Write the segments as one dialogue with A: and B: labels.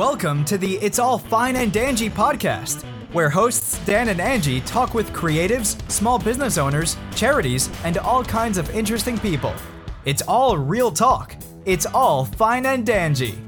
A: Welcome to the It's All Fine and Dangy podcast, where hosts Dan and Angie talk with creatives, small business owners, charities, and all kinds of interesting people. It's all real talk. It's all fine and dangy.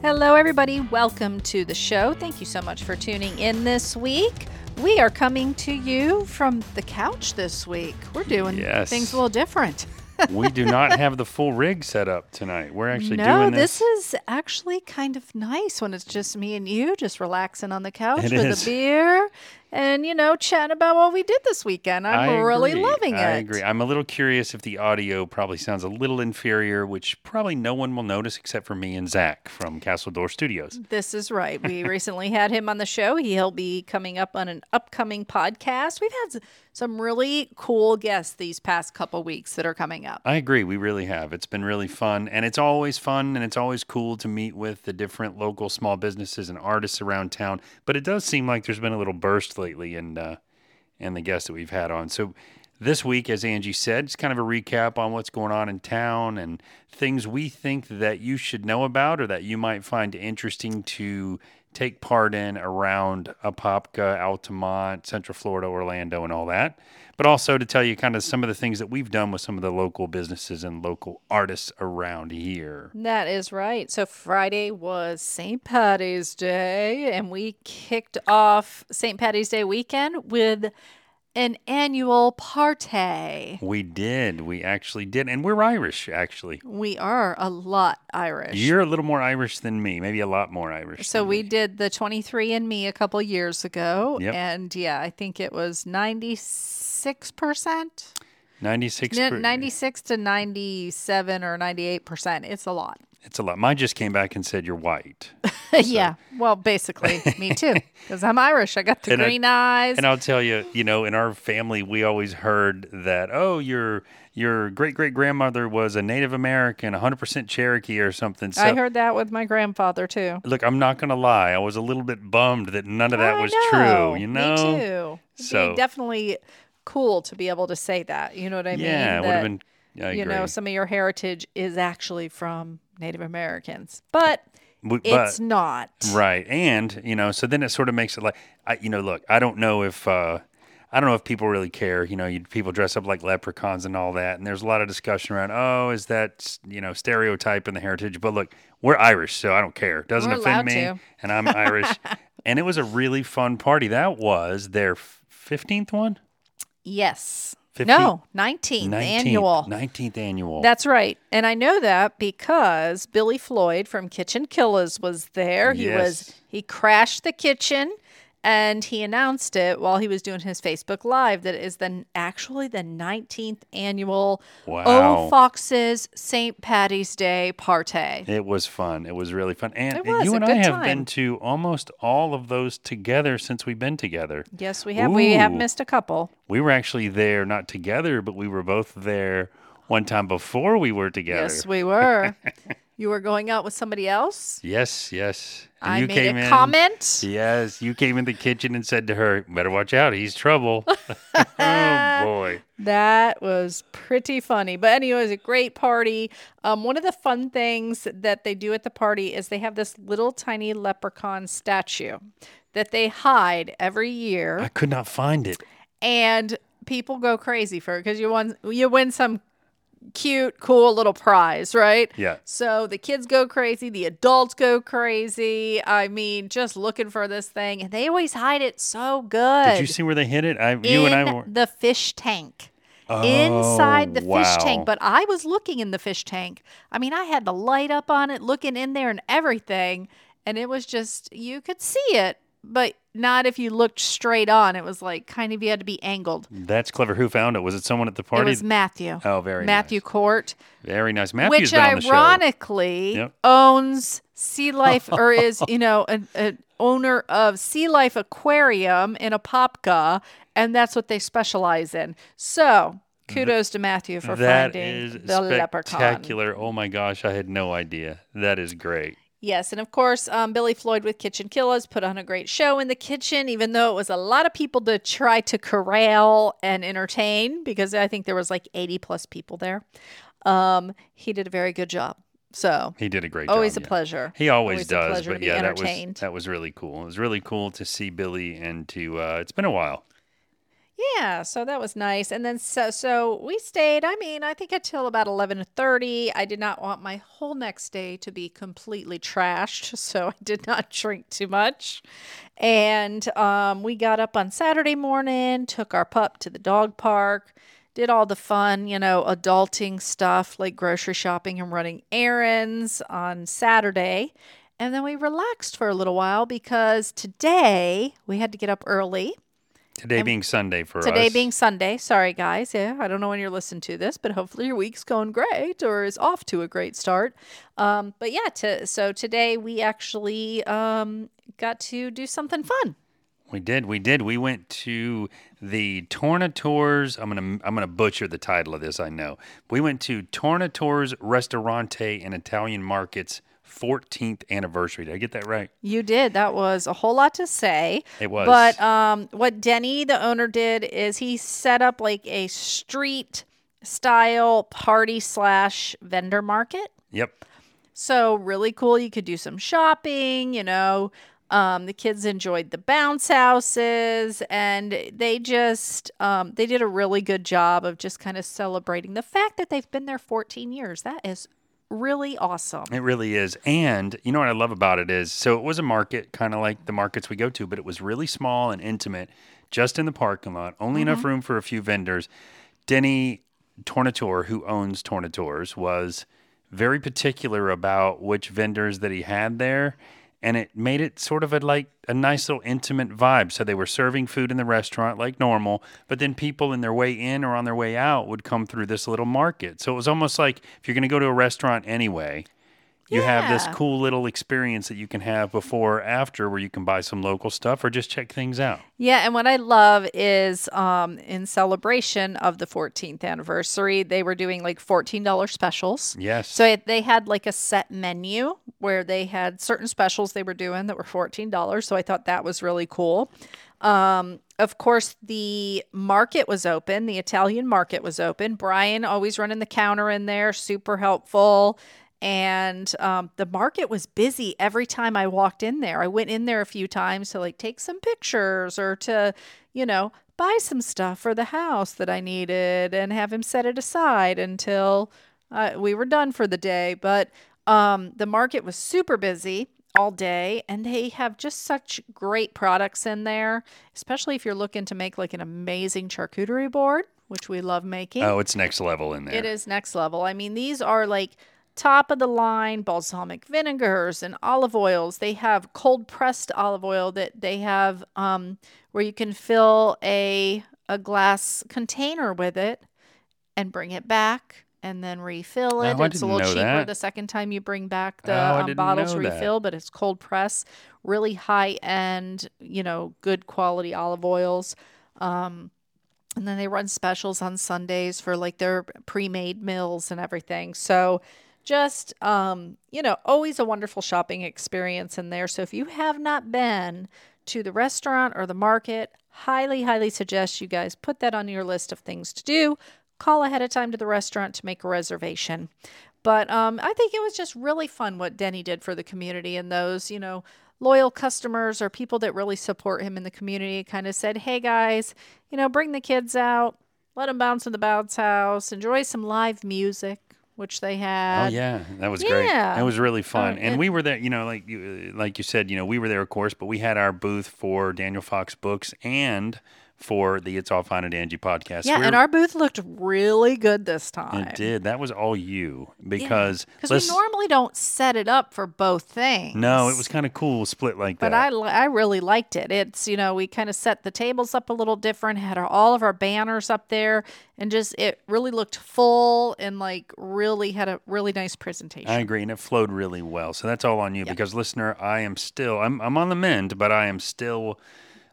B: Hello, everybody. Welcome to the show. Thank you so much for tuning in this week. We are coming to you from the couch this week. We're doing
C: Yes.
B: things a little different.
C: We do not have the full rig set up tonight. We're actually
B: no,
C: doing this.
B: this is actually kind of nice when it's just me and you, just relaxing on the couch
C: It
B: with
C: is.
B: a beer and, you know, chatting about what we did this weekend. I'm
C: I
B: really
C: agree.
B: loving it.
C: I agree. I'm a little curious if the audio probably sounds a little inferior, which probably no one will notice except for me and Zach from Castle Door Studios.
B: This is right. We recently had him on the show. He'll be coming up on an upcoming podcast. We've had some really cool guests these past couple weeks that are coming up.
C: I agree. We really have. It's been really fun. And it's always fun and it's always cool to meet with the different local small businesses and artists around town. But it does seem like there's been a little burst lately in, uh, in the guests that we've had on. So this week, as Angie said, it's kind of a recap on what's going on in town and things we think that you should know about or that you might find interesting to take part in around Apopka, Altamont, Central Florida, Orlando, and all that. But also to tell you kind of some of the things that we've done with some of the local businesses and local artists around here.
B: That is right. So Friday was St. Patty's Day, and we kicked off St. Patty's Day weekend with an annual party.
C: We did. We actually did. And we're Irish, actually.
B: We are a lot Irish.
C: You're a little more Irish than me, maybe a lot more Irish.
B: So we
C: me.
B: did the 23 and Me a couple years ago,
C: Yep.
B: and yeah, I think it was 96 percent.
C: 96 per-
B: 96 to 97 or 98 percent. It's a lot.
C: It's a lot. Mine just came back and said you're white.
B: yeah. Well, basically, me too, because I'm Irish. I got the
C: And I-
B: green eyes.
C: And I'll tell you, you know, in our family, we always heard that, oh, your your great great grandmother was a Native American, 100% Cherokee or something. So,
B: I heard that with my grandfather too.
C: look, I'm not going to lie. I was a little bit bummed that none of that
B: I
C: was
B: know.
C: true, you know?
B: Me too.
C: So-
B: be definitely cool to be able to say that. You know what I mean?
C: Yeah, it would have been. I
B: You know, some of your heritage is actually from Native Americans, but
C: We-
B: it's not.
C: Right. And, you know, so then it sort of makes it like, I, you know, look, I don't know if, uh, I don't know if people really care. You know, you, people dress up like leprechauns and all that. And there's a lot of discussion around, oh, is that, you know, stereotype in the heritage? But look, we're Irish, so I don't care. It doesn't
B: We're
C: offend me.
B: to.
C: And I'm Irish. and it was a really fun party. That was their 15th one?
B: Yes.
C: 15
B: No, 19th, annual.
C: 19th annual.
B: That's right. And I know that because Billy Floyd from Kitchen Killaz was there. He was he crashed the kitchen and he announced it while he was doing his Facebook live that it is the actually the 19th annual
C: Wow.
B: O-Foxe's St. Patty's Day party.
C: It was fun. It was really fun. And
B: It was
C: you and I have
B: time.
C: been to almost all of those together since we've been together.
B: Yes, we have. We have missed a couple.
C: We were actually there, not together, but we were both there one time before we were together.
B: Yes, we were. you were going out with somebody else.
C: yes, yes. And
B: I
C: you
B: made
C: came
B: a
C: in,
B: comment.
C: Yes, you came in the kitchen and said to her, "Better watch out, he's trouble." oh boy.
B: That was pretty funny. But anyway, it was a great party. Um, one of the fun things that they do at the party is they have this little tiny leprechaun statue that they hide every year,
C: I could not find it.
B: and people go crazy for it because you won you win some cute, cool little prize, right?
C: Yeah.
B: So the kids go crazy, the adults go crazy. I mean, just looking for this thing, and they always hide it so good.
C: Did you see where they hid it? I, you and I were.
B: the fish tank. inside the
C: Oh,
B: fish tank, but I was looking in the fish tank. I mean, I had the light up on it, looking in there and everything, and it was just you could see it, but not if you looked straight on. It was like kind of you had to be angled.
C: That's clever. Who found it? Was it someone at the party?
B: It was Matthew.
C: Oh, very
B: Matthew
C: nice.
B: Court,
C: Very nice. Matthew's
B: which
C: been on the show.
B: ironically
C: Yep.
B: owns Sea Life or is, you know, an, an owner of Sea Life Aquarium in Apopka, and that's what they specialize in. So kudos to Matthew for
C: That
B: finding
C: is
B: the leprechaun.
C: spectacular. Oh my gosh, I had no idea. That is great.
B: Yes, and of course, um, Billy Floyd with Kitchen Killaz put on a great show in the kitchen, even though it was a lot of people to try to corral and entertain, because I think there was like 80 plus people there. Um, he did a very good job. So
C: He did a great
B: always
C: job.
B: Always a
C: yeah.
B: pleasure.
C: He always,
B: Always a
C: does, but
B: be
C: yeah, that was
B: entertained.
C: that was really cool. It was really cool to see Billy and to uh, it's been a while.
B: Yeah, so that was nice. And then so so we stayed, I mean, I think until about 11:30. I did not want my whole next day to be completely trashed, so I did not drink too much. And um, we got up on Saturday morning, took our pup to the dog park, did all the fun, you know, adulting stuff like grocery shopping and running errands on Saturday. And then we relaxed for a little while because today we had to get up early.
C: Today being Sunday for
B: Today
C: us.
B: being Sunday. Sorry, guys. Yeah, I don't know when you're listening to this, but hopefully your week's going great or is off to a great start. Um, but yeah, to, so today we actually um, got to do something fun.
C: We did. We did. We went to the Tornatore's. I'm gonna I'm gonna butcher the title of this. I know. We went to Tornatore's Restaurante and Italian Markets 14th anniversary. Did I get that right?
B: You did. That was a whole lot to say.
C: It was.
B: But um, what Denny, the owner, did is he set up like a street style party slash vendor market.
C: Yep.
B: So really cool. You could do some shopping, you know. Um, the kids enjoyed the bounce houses and they just um, they did a really good job of just kind of celebrating the fact that they've been there 14 years. That is really awesome.
C: It really is. And you know what I love about it is so it was a market, kind of like the markets we go to, but it was really small and intimate, just in the parking lot, only enough mm-hmm. room for a few vendors. Denny Tornatore, who owns Tornatore's, was very particular about which vendors that he had there. And it made it sort of a like a nice little intimate vibe. So they were serving food in the restaurant like normal, but then people in their way in or on their way out would come through this little market. So it was almost like if you're going to go to a restaurant anyway, you have this cool little experience that you can have before or after where you can buy some local stuff or just check things out.
B: Yeah, and what I love is um, in celebration of the 14th anniversary, they were doing like $14 specials.
C: Yes.
B: So it, they had like a set menu where they had certain specials they were doing that were $14. So I thought that was really cool. Um, of course, the market was open. The Italian market was open. Brian always running the counter in there, super helpful. And um, the market was busy every time I walked in there. I went in there a few times to like take some pictures or to, you know, buy some stuff for the house that I needed and have him set it aside until uh, we were done for the day. But um, the market was super busy all day and they have just such great products in there, especially if you're looking to make like an amazing charcuterie board, which we love making.
C: oh, it's next level in there.
B: It is next level. I mean, these are like top of the line balsamic vinegars and olive oils. They have cold pressed olive oil that they have um, where you can fill a a glass container with it and bring it back and then refill it. It's a little cheaper
C: that.
B: the second time you bring back the
C: Oh,
B: um, bottles refill, but it's cold press, really high end, you know, good quality olive oils. Um, and then they run specials on Sundays for like their pre-made meals and everything. So just um, you know, always a wonderful shopping experience in there. So if you have not been to the restaurant or the market, highly highly suggest you guys put that on your list of things to do. Call ahead of time to the restaurant to make a reservation. But um, I think it was just really fun what Denny did for the community and those, you know, loyal customers or people that really support him in the community kind of said, hey guys, you know, bring the kids out, let them bounce in the bounce house, enjoy some live music, which they had.
C: Oh yeah, that was great.
B: yeah.
C: That was really fun.
B: Uh,
C: and
B: it-
C: we were there, you know, like you like you said, you know, we were there of course, but we had our booth for Daniel Fox books and for the It's All Fine and Dangy podcast.
B: Yeah,
C: We're-
B: and our booth looked really good this time.
C: it did. That was all you because
B: Because
C: let's-
B: we normally don't set it up for both things.
C: No, it was kind of cool split like
B: But
C: that.
B: But I, I really liked it. It's, you know, we kind of set the tables up a little different, had our, all of our banners up there, and just it really looked full and like really had a really nice presentation.
C: I agree, and it flowed really well. So that's all on you because, listener, I am still I'm I'm on the mend, but I am still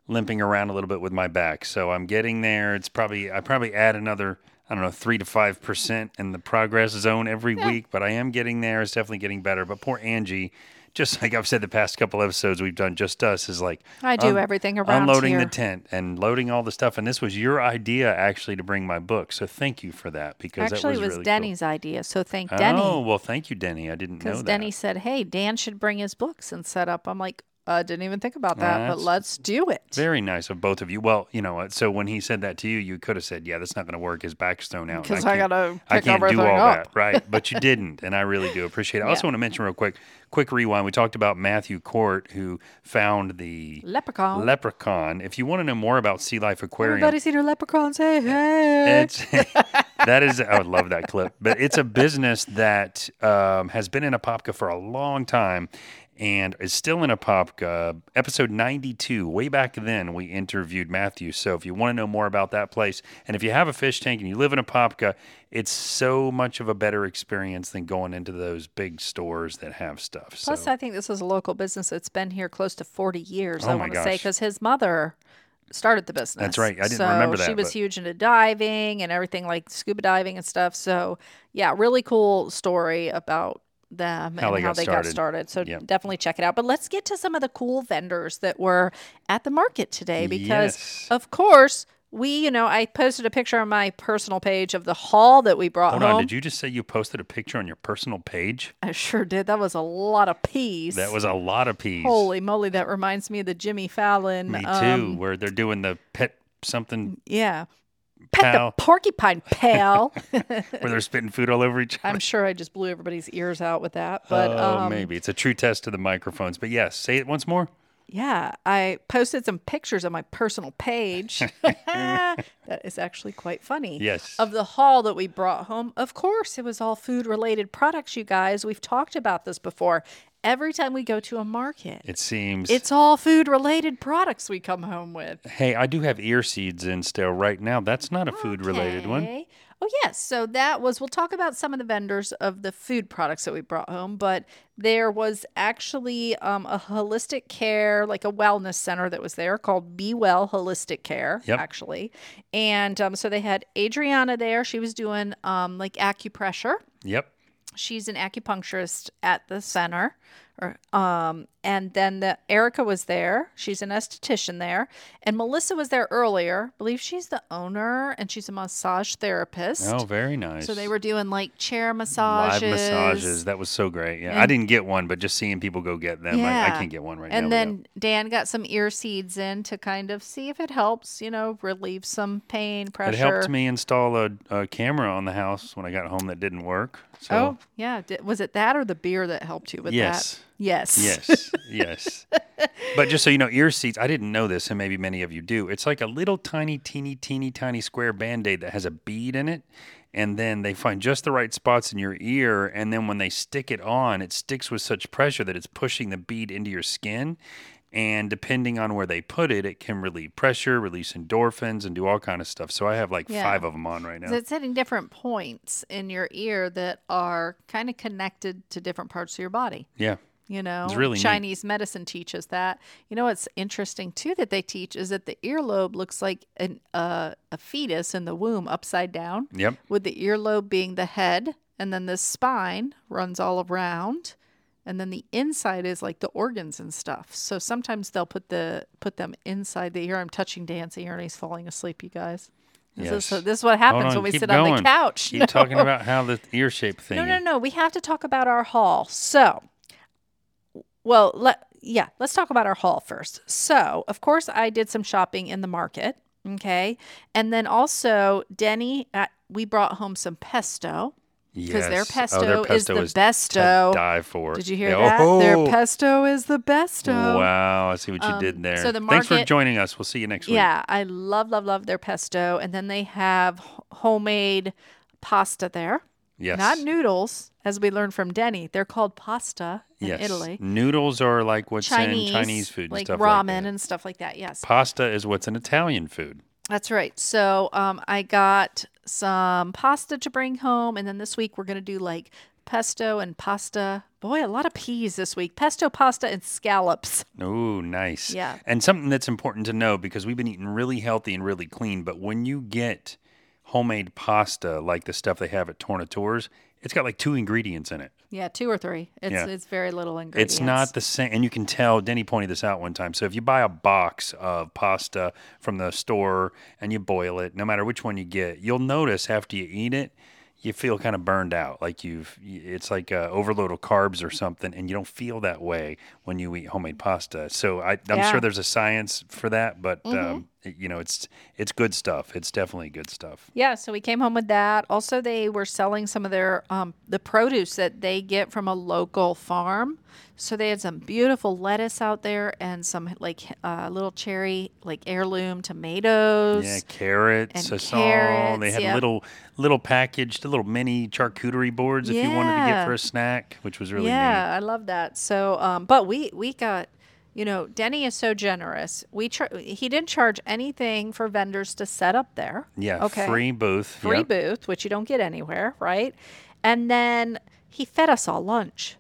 C: limping around a little bit with my back. So I'm getting there. It's probably I probably add another I don't know, three to five percent in the progress zone every week, but I am getting there. It's definitely getting better. But poor Angie, just like I've said the past couple episodes we've done, just us is like
B: I do
C: un-
B: everything around
C: unloading
B: here.
C: the tent and loading all the stuff. And this was your idea actually to bring my book, so thank you for that because
B: Actually,
C: that was
B: it was
C: really
B: Denny's idea. So thank
C: Cool.
B: Denny.
C: Oh well, thank you, Denny. I didn't know
B: Because
C: that.
B: Denny said, "Hey, Dan should bring his books and set up." I'm like, I didn't even think about oh, that, but let's do it.
C: Very nice of both of you. Well, you know, what, so when he said that to you, you could have said, "Yeah, that's not going to work. His back's thrown out." and
B: 'Cause I
C: can't-
B: gotta
C: I can't do all
B: up."
C: that, right? But you didn't, and I really do appreciate it. I also want to mention real quick, quick rewind. We talked about Matthew Court, who found the
B: Leprechaun.
C: leprechaun. If you want to know more about Sea Life Aquarium,
B: Everybody seen her leprechaun say, "Hey"?
C: that is I would love that clip. But it's a business that um, has been in Apopka for a long time and is still in Apopka. Episode 92, way back then, we interviewed Matthew. So if you want to know more about that place, and if you have a fish tank and you live in Apopka, it's so much of a better experience than going into those big stores that have stuff.
B: Plus,
C: so
B: I think this is a local business that's been here close to 40 years.
C: Oh
B: I want to say because his mother started the business.
C: That's right. I didn't
B: so
C: remember
B: She was
C: but-
B: huge into diving and everything like scuba diving and stuff. So yeah, really cool story about them
C: How
B: and
C: they
B: how
C: got
B: they
C: started.
B: got started. So
C: Yep.
B: definitely check it out. But let's get to some of the cool vendors that were at the market today because
C: Yes.
B: of course we, you know, I posted a picture on my personal page of the haul that we brought
C: hold
B: home.
C: on. Did you just say you posted a picture on your personal page?
B: I sure did. That was a lot of peas.
C: That was a lot of peas.
B: Holy moly, that reminds me of the Jimmy Fallon.
C: Me too,
B: um,
C: where they're doing the pet something
B: yeah. Pet
C: pal,
B: the porcupine pal.
C: where they're spitting food all over each other.
B: I'm sure I just blew everybody's ears out with that. But
C: oh,
B: um,
C: maybe it's a true test to the microphones. But yes, say it once more.
B: Yeah, I posted some pictures on my personal page. that is actually quite funny.
C: Yes.
B: Of the haul that we brought home. Of course, it was all food related products, you guys. We've talked about this before. Every time we go to a market,
C: It seems.
B: it's all food related products we come home with.
C: hey, I do have ear seeds in still right now. That's not a food related one.
B: Oh, yes. So that was, we'll talk about some of the vendors of the food products that we brought home, but there was actually um, a holistic care, like a wellness center that was there called Be Well Holistic Care,
C: Yep.
B: actually. And um, so they had Adriana there. She was doing um, like acupressure.
C: Yep.
B: She's an acupuncturist at the center. Or, um, and then the Erica was there. She's an esthetician there, and Melissa was there earlier. I believe she's the owner, and she's a massage therapist.
C: Oh, very nice.
B: So they were doing like chair massages.
C: live massages. That was so great. Yeah, I didn't get one, but just seeing people go get them, I, I can't get one right
B: and
C: now. yeah.
B: then Dan got some ear seeds in to kind of see if it helps, you know, relieve some pain, pressure.
C: it helped me install a, a camera on the house when I got home that didn't work. So
B: Oh, yeah. Was it that or the beer that helped you with
C: Yes.
B: that? Yes.
C: Yes, yes. But just so you know, ear seeds, I didn't know this, and maybe many of you do. It's like a little tiny, teeny, teeny, tiny square band aid that has a bead in it. And then they find just the right spots in your ear. And then when they stick it on, it sticks with such pressure that it's pushing the bead into your skin. And depending on where they put it, it can relieve pressure, release endorphins, and do all kind of stuff. So I have like
B: Yeah.
C: five of them on right now.
B: So it's hitting different points in your ear that are kind of connected to different parts of your body.
C: yeah.
B: You know,
C: really neat.
B: Chinese medicine teaches that. You know, what's interesting too that they teach is that the earlobe looks like an, uh, a fetus in the womb upside down,
C: Yep.
B: with the earlobe being the head, and then the spine runs all around, and then the inside is like the organs and stuff. So sometimes they'll put the put them inside the ear. I'm touching Dan's ear, and he's falling asleep. You guys. This,
C: Yes.
B: is, this is what happens
C: on,
B: when we sit on the
C: going.
B: couch.
C: Keep talking about how the ear shape thing.
B: No, no, no. We have to talk about our haul. So, well, let yeah, let's talk about our haul first. So, of course, I did some shopping in the market. Okay, and then also Denny, uh, we brought home some pesto because their
C: Yes.
B: pesto,
C: Oh, their
B: is the
C: to
B: besto.
C: die for.
B: Did you hear
C: Yeah.
B: that? Their
C: Oh.
B: pesto is the besto.
C: Wow, I see what you
B: Um,
C: did there.
B: so the market,
C: Thanks for joining us. We'll see you next week.
B: Yeah, I love, love, love their pesto, and then they have homemade pasta there.
C: Yes.
B: Not noodles, as we learned from Denny. They're called pasta in
C: yes.
B: Italy.
C: Noodles are like what's
B: Chinese,
C: in Chinese food and
B: like
C: stuff
B: ramen
C: like that.
B: and stuff like that. Yes,
C: Pasta is what's in Italian food.
B: that's right. So um, I got some pasta to bring home, and then this week we're gonna do like pesto and pasta. Boy, a lot of peas this week. Pesto, pasta, and scallops.
C: Oh, nice.
B: Yeah.
C: And something that's important to know because we've been eating really healthy and really clean, but when you get homemade pasta like the stuff they have at Tornatore's, it's got like two ingredients in it.
B: Yeah, two or three. It's
C: Yeah.
B: it's very little ingredients.
C: It's not the same, and you can tell. Denny pointed this out one time. So if you buy a box of pasta from the store and you boil it, no matter which one you get, you'll notice after you eat it, you feel kind of burned out, like you've. It's like uh, overload of carbs or something, and you don't feel that way when you eat homemade pasta. So I, I'm
B: Yeah. Mm-hmm.
C: sure there's a science for that, but um, it- you know, it's it's good stuff. It's definitely good stuff.
B: Yeah, so we came home with that. Also, they were selling some of their um, the produce that they get from a local farm. So they had some beautiful lettuce out there and some like uh, little cherry like heirloom tomatoes.
C: Yeah, carrots.
B: and
C: I saw they had
B: yep.
C: little little packaged little mini charcuterie boards if you wanted to get for a snack, which was really neat.
B: yeah, I love that. So, um, but we we got, you know, Denny is so generous. We char- he didn't charge anything for vendors to set up there.
C: Yeah,
B: Okay.
C: free booth.
B: free
C: yep.
B: booth, which you don't get anywhere, right? And then he fed us all lunch.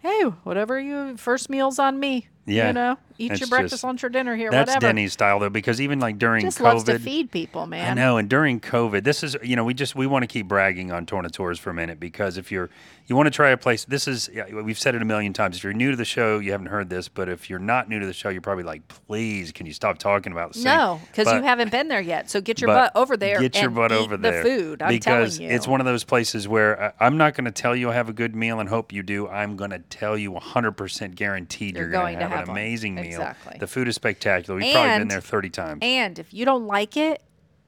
B: Hey, whatever you first meals on me.
C: Yeah,
B: you know, eat your breakfast,
C: just-
B: lunch, or dinner here.
C: That's
B: whatever.
C: Denny's style though, because even like during
B: just
C: COVID,
B: loves to feed people, man.
C: I know, and during COVID, this is you know we just we want to keep bragging on Tornatores for a minute because if you're you want to try a place, this is we've said it a million times. If you're new to the show, you haven't heard this, but if you're not new to the show, you're probably like, please, can you stop talking about the same?
B: No, because you haven't been there yet. So get your
C: but
B: butt over there.
C: Get your butt over
B: the food. I'm
C: because
B: telling you,
C: it's one of those places where uh, I'm not going to tell you I have a good meal and hope you do. I'm going to tell you 100% guaranteed you're,
B: You're
C: going to
B: to
C: have,
B: have
C: an
B: one.
C: amazing meal.
B: Exactly.
C: The food is spectacular. We've probably been there 30 times.
B: And if you don't like it,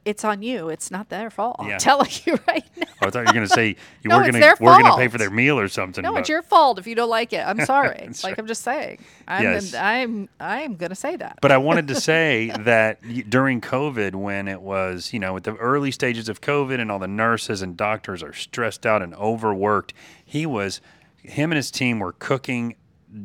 B: it's on you. It's not their fault.
C: Yeah.
B: I'm telling you right now.
C: Oh, I thought you were going to say you
B: No,
C: were going to we're going to pay for their meal or something.
B: No,
C: but
B: it's your fault if you don't like it. I'm sorry. Like
C: right.
B: I'm just saying. I'm
C: Yes.
B: I'm I'm gonna say that.
C: But I wanted to say that during COVID, when it was, you know, at the early stages of COVID and all the nurses and doctors are stressed out and overworked, he was, him and his team were cooking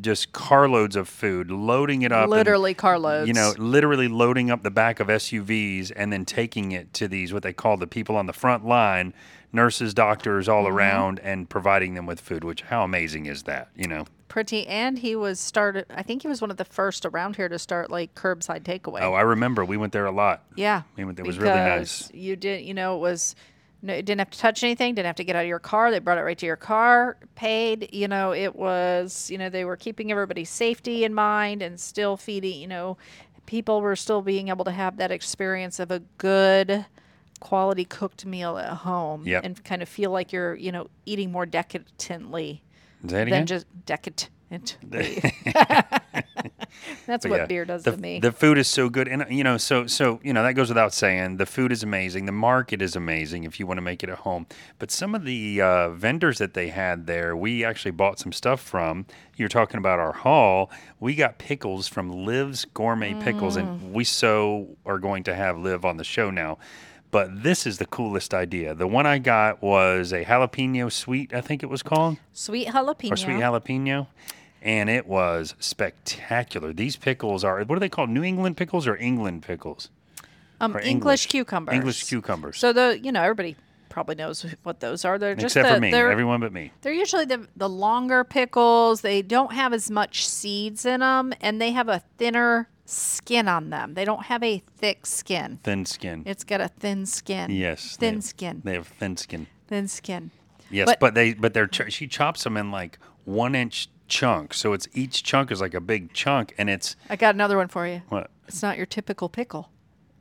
C: just carloads of food, loading it up. and,
B: Literally carloads.
C: You know, literally loading up the back of SUVs and then taking it to these, what they call the people on the front line, nurses, doctors all
B: Mm-hmm.
C: around, and providing them with food, which how amazing is that, you know?
B: pretty and he was started I think he was one of the first around here to start like curbside takeaway.
C: Oh, I remember we went there a lot.
B: yeah.
C: we went- it was really nice.
B: You did you know it was no, didn't have to touch anything, didn't have to get out of your car. They brought it right to your car, paid, you know, it was, you know, they were keeping everybody's safety in mind and still feeding, you know, people were still being able to have that experience of a good quality cooked meal at home
C: Yep.
B: and kind of feel like you're, you know, eating more decadently
C: it again.
B: than just decadent. That's what
C: yeah,
B: beer does
C: the,
B: to me.
C: The food is so good, and you know, so so you know that goes without saying. The food is amazing. The market is amazing if you want to make it at home. But some of the uh, vendors that they had there, we actually bought some stuff from. You're talking about our haul. We got pickles from Liv's Gourmet Pickles,
B: Mm.
C: and we so are going to have Liv on the show now. But this is the coolest idea. The one I got was a jalapeno sweet, I think it was called
B: sweet jalapeno.
C: or sweet jalapeno, and it was spectacular. These pickles are what are they called? New England pickles or England pickles?
B: um,
C: or
B: English,
C: English.
B: cucumbers.
C: English cucumbers.
B: So the you know everybody probably knows what those are. They're just
C: Except
B: the,
C: for me,
B: they're,
C: everyone but me.
B: they're usually the the longer pickles. They don't have as much seeds in them, and they have a thinner skin on them. They don't have a thick skin.
C: Thin skin.
B: It's got a thin skin.
C: yes, they
B: thin
C: have-
B: skin.
C: They have thin skin.
B: Thin skin.
C: Yes,
B: But-
C: but, they but they're she chops them in like one inch chunks, so it's each chunk is like a big chunk, and it's
B: I got another one for you.
C: what?
B: It's not your typical pickle.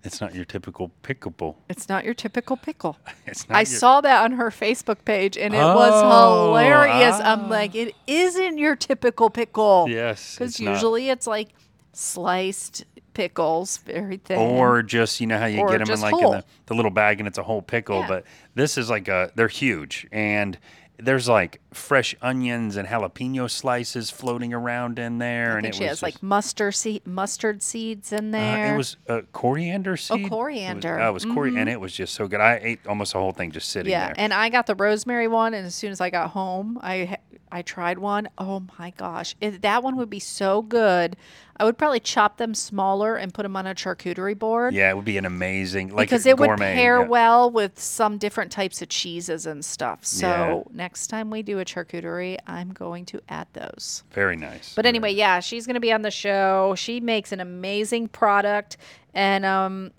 C: It's not your typical pickable.
B: It's not your typical pickle.
C: It's not
B: I
C: your,
B: saw that on her Facebook page and it
C: Oh,
B: was hilarious.
C: ah.
B: I'm like, it isn't your typical pickle.
C: Yes,
B: Because
C: it's not.
B: usually it's like sliced pickles, very thin.
C: or just you know how you
B: Or
C: get them in like in the, the little bag and it's a whole pickle
B: Yeah.
C: but this is like a they're huge and there's like fresh onions and jalapeno slices floating around in there
B: I
C: and
B: think
C: it
B: she
C: was
B: has like mustard seed, mustard seeds in there.
C: uh, it was uh, coriander seed It was-
B: coriander. Mm-hmm.
C: uh, it was cori- and it was just so good i ate almost the whole thing just sitting
B: yeah,
C: there
B: and I got the rosemary one, and as soon as I got home, I I tried one. Oh my gosh, it, that one would be so good. I would probably chop them smaller and put them on a charcuterie board.
C: yeah it would be an amazing like
B: because it would pair
C: yeah.
B: well with some different types of cheeses and stuff. So
C: Yeah.
B: next time we do a charcuterie, I'm going to add those.
C: very nice
B: But anyway, yeah, she's going to be on the show. She makes an amazing product, and um,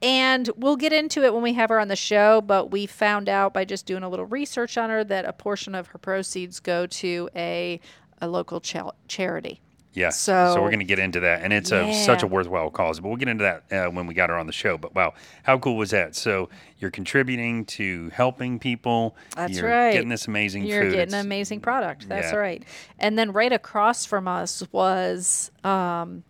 B: and we'll get into it when we have her on the show, but we found out by just doing a little research on her that a portion of her proceeds go to a, a local cha- charity.
C: Yeah. So,
B: So-
C: we're going to get into that, and it's a such a worthwhile cause. But we'll get into that uh, when we got her on the show. But wow, how cool was that? So you're contributing to helping people.
B: That's
C: you're
B: right.
C: Getting this amazing
B: You're
C: food.
B: getting
C: It's-
B: an amazing product. That's
C: yeah.
B: right. And then right across from us was um,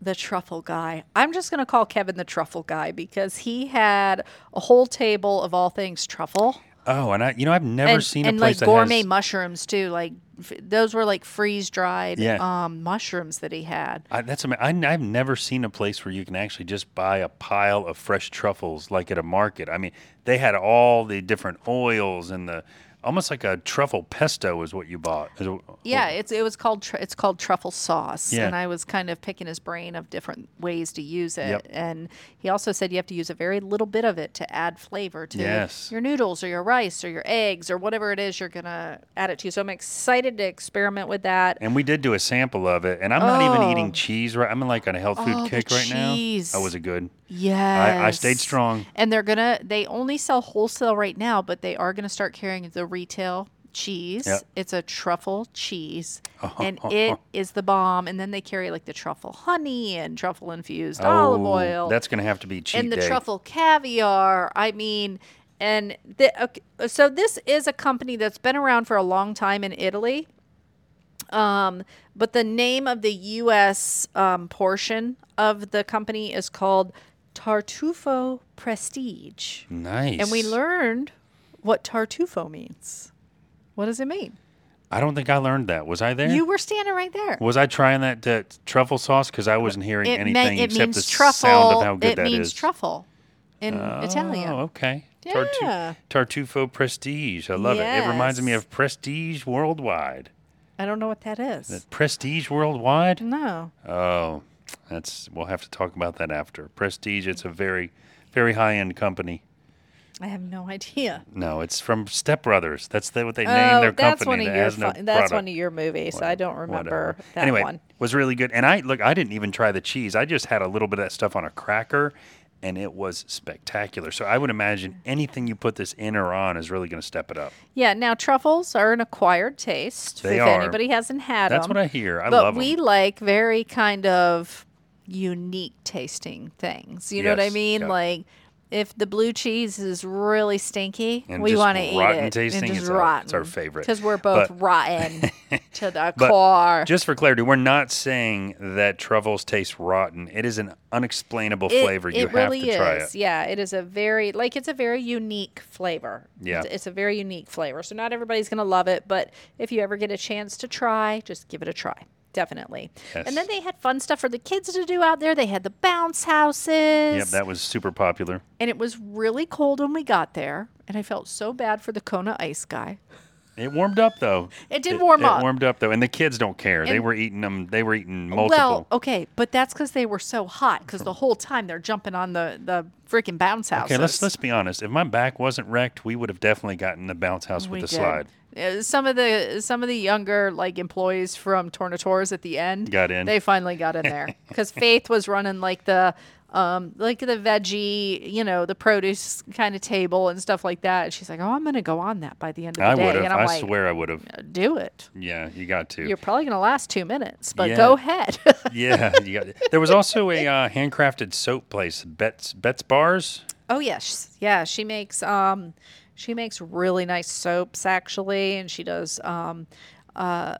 B: the truffle guy. I'm just going to call Kevin the truffle guy because he had a whole table of all things truffle.
C: Oh, and I, you know, I've never
B: and,
C: seen
B: and
C: a place
B: like
C: that
B: gourmet
C: has.
B: mushrooms too. Like f- those were like freeze dried
C: Yeah.
B: um, mushrooms that he had.
C: I, that's I, I've never seen a place where you can actually just buy a pile of fresh truffles like at a market. I mean, they had all the different oils and the almost like a truffle pesto is what you bought.
B: Yeah, it's it was called tr- it's called truffle sauce,
C: Yeah.
B: and I was kind of picking his brain of different ways to use it.
C: Yep.
B: And he also said you have to use a very little bit of it to add flavor to
C: Yes.
B: your noodles or your rice or your eggs or whatever it is you're gonna add it to. So I'm excited to experiment with that.
C: And we did do a sample of it, and I'm not even
B: Oh.
C: eating cheese. Right, I'm like on a health food
B: Oh,
C: kick right
B: cheese.
C: now. Oh, was it good?
B: Yes,
C: I stayed strong.
B: And they're gonna they only sell wholesale right now, but they are gonna start carrying the retail cheese.
C: Yep.
B: It's a truffle cheese, and it is the bomb. And then they carry like the truffle honey and truffle infused olive
C: Oh,
B: oil.
C: That's gonna have to be cheap
B: and the
C: day.
B: truffle caviar. I mean, and the, okay, so this is a company that's been around for a long time in Italy. Um, but the name of the U.S. Um, portion of the company is called Tartufo Prestige,
C: Nice.
B: and we learned what Tartufo means. What does it mean?
C: I don't think I learned that. Was I there?
B: You were standing right there.
C: was I trying that uh, truffle sauce? Because I wasn't hearing
B: it,
C: anything
B: meant, it
C: except
B: means
C: the
B: truffle.
C: sound of how good
B: it
C: that
B: means
C: is.
B: truffle in Italian.
C: Oh, okay.
B: Yeah.
C: Tartufo Prestige. I love it. It reminds me of Prestige Worldwide.
B: I don't know what that is.
C: Prestige Worldwide?
B: No.
C: Oh, that's we'll have to talk about that after. Prestige, it's a very, very high end company.
B: I have no idea.
C: No, it's from Step Brothers. That's the, what they oh, named their
B: Oh, that's
C: company.
B: one of
C: that
B: your
C: has no
B: fun- that's one of your movies. I don't remember
C: Whatever.
B: that
C: anyway,
B: one.
C: was really good. And I look, I didn't even try the cheese. I just had a little bit of that stuff on a cracker, and it was spectacular. So I would imagine anything you put this in or on is really going to step it up.
B: Yeah. Now truffles are an acquired taste.
C: They
B: if
C: are.
B: anybody hasn't had them.
C: That's
B: them,
C: what I hear. I
B: but
C: love
B: we like very kind of unique tasting things. You know what I mean? like. If the blue cheese is really stinky,
C: And
B: we want to eat
C: rotten
B: it.
C: tasting,
B: and just
C: it's our-
B: rotten.
C: it's our favorite.
B: because we're both
C: But-
B: rotten to the core.
C: Just for clarity, we're not saying that truffles taste rotten. It is an unexplainable
B: It-
C: flavor. You
B: it really
C: have to try
B: is.
C: it.
B: Yeah, it is a very like it's a very unique flavor.
C: Yeah.
B: It's, it's a very unique flavor. So not everybody's gonna love it, but if you ever get a chance to try, just give it a try. Definitely. And then they had fun stuff for the kids to do out there. They had the bounce houses.
C: Yep, that was super popular.
B: and it was really cold when we got there. And I felt so bad for the Kona ice guy.
C: It warmed up though.
B: It did warm
C: it
B: up.
C: It warmed up though, and the kids don't care. they were eating them. They were eating multiple.
B: Well, okay, but that's because they were so hot. Because the whole time they're jumping on the the freaking bounce house.
C: okay, let's let's be honest. If my back wasn't wrecked, we would have definitely gotten the bounce house with
B: We
C: the
B: did.
C: slide.
B: Uh, Some of the some of the younger like employees from Tornatore's at the end
C: Got in.
B: They finally got in there because Faith was running like the um like the veggie, you know, the produce kind of table and stuff like that. And she's like, "Oh, I'm gonna go on that by the end of the
C: I
B: day." And I'm
C: I
B: like,
C: swear I would have.
B: "Do it.
C: Yeah, you got to.
B: You're probably gonna last two minutes, but
C: Yeah.
B: go ahead."
C: yeah, you got. There was also a uh, handcrafted soap place, Bet's Bet's Bars.
B: Oh yes, yeah. She makes um, she makes really nice soaps actually, and she does um, uh,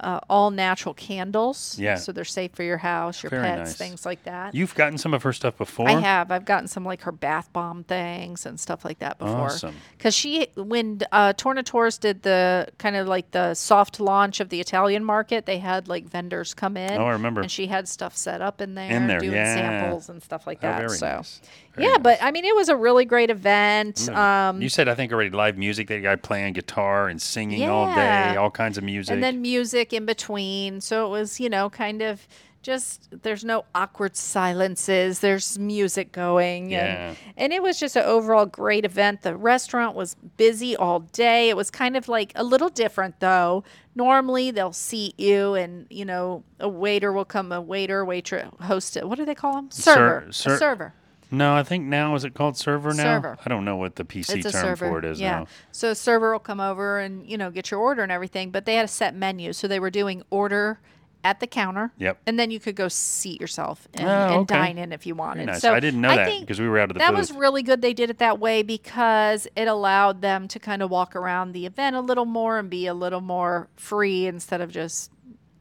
B: uh, all natural candles.
C: Yeah.
B: So they're safe for your house, your
C: Very
B: pets,
C: nice.
B: things like that.
C: You've gotten some of her stuff before.
B: I have. I've gotten some like her bath bomb things and stuff like that before.
C: Awesome.
B: Because she, when uh, Tornatore's did the kind of like the soft launch of the Italian market, they had like vendors come in.
C: Oh, I remember.
B: And she had stuff set up in there,
C: In there,
B: doing
C: yeah.
B: samples and stuff like
C: Oh,
B: that.
C: very
B: so,
C: nice. Very
B: yeah,
C: nice. Mm.
B: but I mean, it was a really great event. Um,
C: you said I think already live music. That got playing guitar and singing all day, all kinds of music.
B: and then music in between. So it was, you know, kind of just there's no awkward silences. There's music going,
C: Yeah.
B: and and it was just an overall great event. The restaurant was busy all day. It was kind of like a little different though. Normally they'll seat you, and you know, a waiter will come, a waiter, waitress, host. What do they call them?
C: Ser-
B: Server,
C: ser-
B: a server.
C: No, I think now is it called server now?
B: Server.
C: I don't know what the PC term
B: server.
C: for it is
B: yeah.
C: now.
B: So a server will come over and you know get your order and everything, but they had a set menu, so they were doing order at the counter.
C: Yep.
B: And then you could go seat yourself and,
C: Oh,
B: and
C: okay.
B: dine in if you wanted.
C: Nice.
B: So
C: I didn't know that because we were out of the
B: that
C: booth.
B: was really good. They did it that way because it allowed them to kind of walk around the event a little more and be a little more free instead of just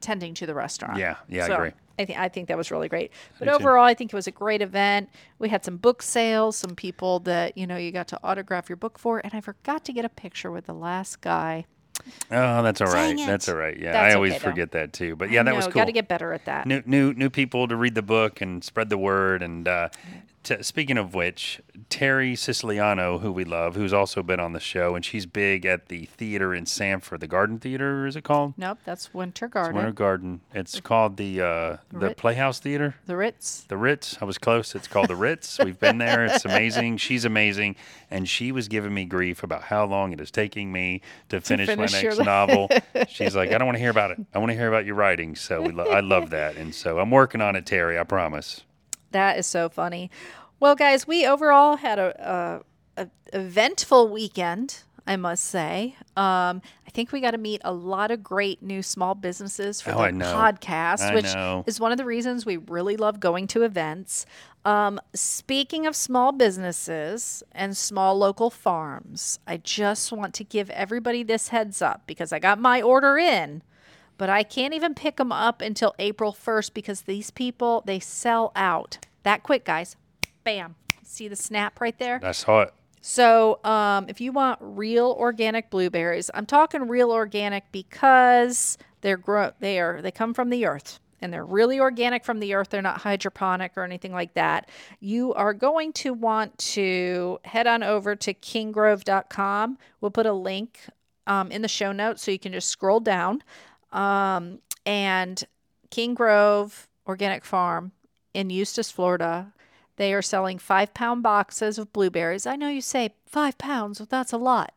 B: tending to the restaurant.
C: Yeah, yeah, I agree.
B: I think I think that was really great. But
C: do too.
B: overall, I think it was a great event. We had some book sales, some people that you know you got to autograph your book for, and I forgot to get a picture with the last guy.
C: oh, that's all right.
B: Dang
C: That's
B: it.
C: all right. Yeah,
B: That's
C: I always
B: okay, though.
C: forget that too. But yeah, that was cool.
B: Got to get better at that.
C: new new new people to read the book and spread the word. And uh, t- speaking of which, Terry Siciliano, who we love, who's also been on the show, and she's big at the theater in Sanford, the Garden Theater, is it called?
B: Nope, that's Winter
C: It's
B: Garden.
C: Winter Garden. It's called the uh, the
B: Rit-
C: Playhouse Theater.
B: the Ritz.
C: The Ritz. I was close. It's called the Ritz. We've been there. It's amazing. She's amazing, and she was giving me grief about how long it is taking me to finish,
B: finish
C: my next novel. She's like, I don't want to hear about it. I want to hear about your writing. So we lo- I love that, and so I'm working on it, Terry. I promise.
B: That is so funny. Well, guys, we overall had a, a, a eventful weekend. I must say. Um, I think we got to meet a lot of great new small businesses for
C: Oh,
B: the podcast,
C: I
B: which
C: know.
B: is one of the reasons we really love going to events. Um, speaking of small businesses and small local farms, I just want to give everybody this heads up because I got my order in but I can't even pick them up until April 1st because these people they sell out that quick, guys. Bam. See the snap right there?
C: I saw it.
B: So, um, if you want real organic blueberries, I'm talking real organic because they're grow they are they come from the earth and they're really organic from the earth. They're not hydroponic or anything like that. You are going to want to head on over to kinggrove.com. We'll put a link um, in the show notes so you can just scroll down. Um, and King Grove Organic Farm in Eustis, Florida. They are selling five pound boxes of blueberries. I know you say five pounds, well, that's a lot.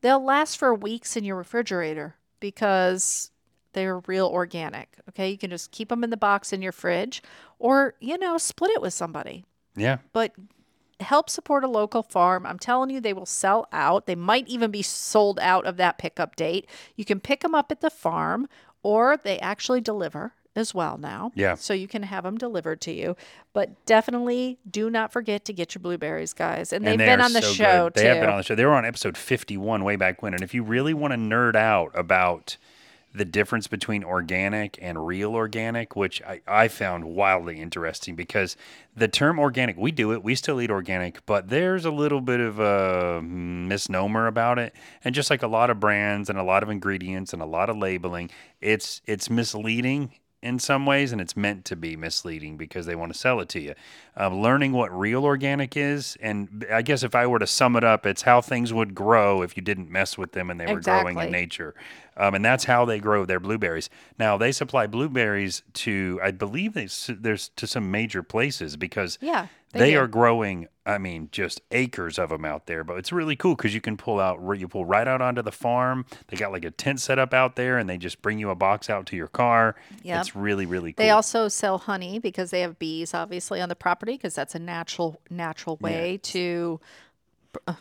B: They'll last for weeks in your refrigerator because they're real organic. Okay. You can just keep them in the box in your fridge or, you know, split it with somebody.
C: Yeah.
B: But help support a local farm. I'm telling you, they will sell out. They might even be sold out of that pickup date. You can pick them up at the farm or they actually deliver as well now.
C: Yeah.
B: So you can have them delivered to you. But definitely do not forget to get your blueberries, guys. And they've
C: and they
B: been on the
C: so
B: show
C: good. They
B: too.
C: have been on the show. They were on episode 51 way back when. And if you really want to nerd out about the difference between organic and real organic, which I, I found wildly interesting because the term organic, we do it, we still eat organic, but there's a little bit of a misnomer about it. And just like a lot of brands and a lot of ingredients and a lot of labeling, it's it's misleading in some ways, and it's meant to be misleading because they want to sell it to you. Um, learning what real organic is, and I guess if I were to sum it up, it's how things would grow if you didn't mess with them and they were growing in nature. Um, and that's how they grow their blueberries. Now they supply blueberries to, I believe they, there's to some major places because
B: Yeah, they
C: are growing. I mean, just acres of them out there. But it's really cool because you can pull out, you pull right out onto the farm. They got like a tent set up out there, and they just bring you a box out to your car.
B: Yep.
C: It's really, really cool.
B: They also sell honey because they have bees, obviously, on the property because that's a natural natural way to. uh,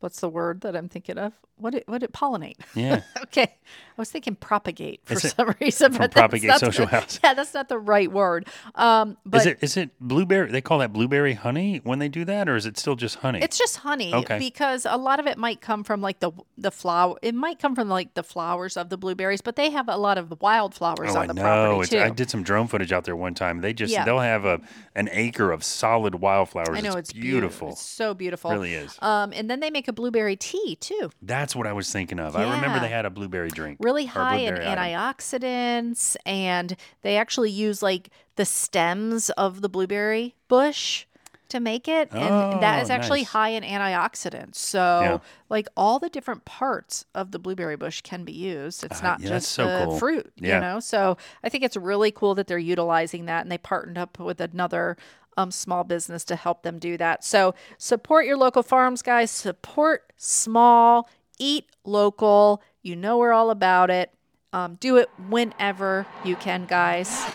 B: What's the word that I'm thinking of? What it what it pollinate?
C: Yeah.
B: okay, I was thinking propagate for
C: Is it
B: some reason,
C: from
B: but
C: propagate social
B: the,
C: housing?
B: Yeah, that's not the right word. Um, but
C: is it is it blueberry? They call that blueberry honey when they do that, or is it still just honey?
B: It's just honey
C: Okay.
B: because a lot of it might come from like the the flower. It might come from like the flowers of the blueberries, but they have a lot of wildflowers
C: Oh,
B: on
C: I
B: the
C: know.
B: property
C: It's,
B: too.
C: I did some drone footage out there one time. They just
B: Yeah.
C: they'll have a an acre of solid wildflowers.
B: I know
C: it's,
B: it's,
C: beautiful.
B: It's so beautiful.
C: It really is.
B: Um, and then they make a blueberry tea too.
C: That's what I was thinking of. I remember they had a blueberry drink.
B: Really high in antioxidants and they actually use like the stems of the blueberry bush to make it and that
C: Oh,
B: is actually
C: nice.
B: high in antioxidants so
C: Yeah.
B: like all the different parts of the blueberry bush can be used it's
C: Uh,
B: not
C: yeah,
B: just
C: so
B: the
C: cool.
B: fruit
C: Yeah.
B: you know so i think it's really cool that they're utilizing that and they partnered up with another um, small business to help them do that so support your local farms guys support small eat local you know we're all about it um, do it whenever you can guys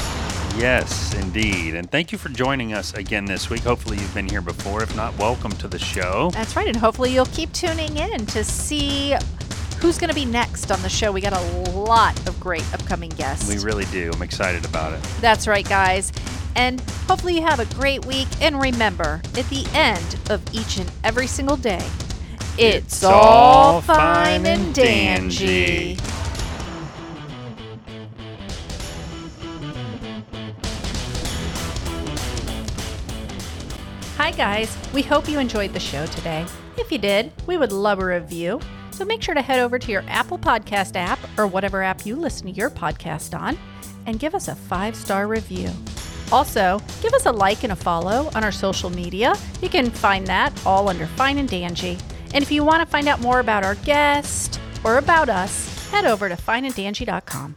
C: Yes, indeed. And thank you for joining us again this week. Hopefully, you've been here before. If not, welcome to the show.
B: That's right. And hopefully, you'll keep tuning in to see who's going to be next on the show. We got a lot of great upcoming guests.
C: We really do. I'm excited about it.
B: That's right, guys. And hopefully, you have a great week. And remember, at the end of each and every single day, it's, all fine and dandy. Hi, guys. We hope you enjoyed the show today. If you did, we would love a review. So make sure to head over to your Apple Podcast app or whatever app you listen to your podcast on and give us a five star review. Also, give us a like and a follow on our social media. You can find that all under Fine and Dangy. And if you want to find out more about our guest or about us, head over to fineanddangy.com.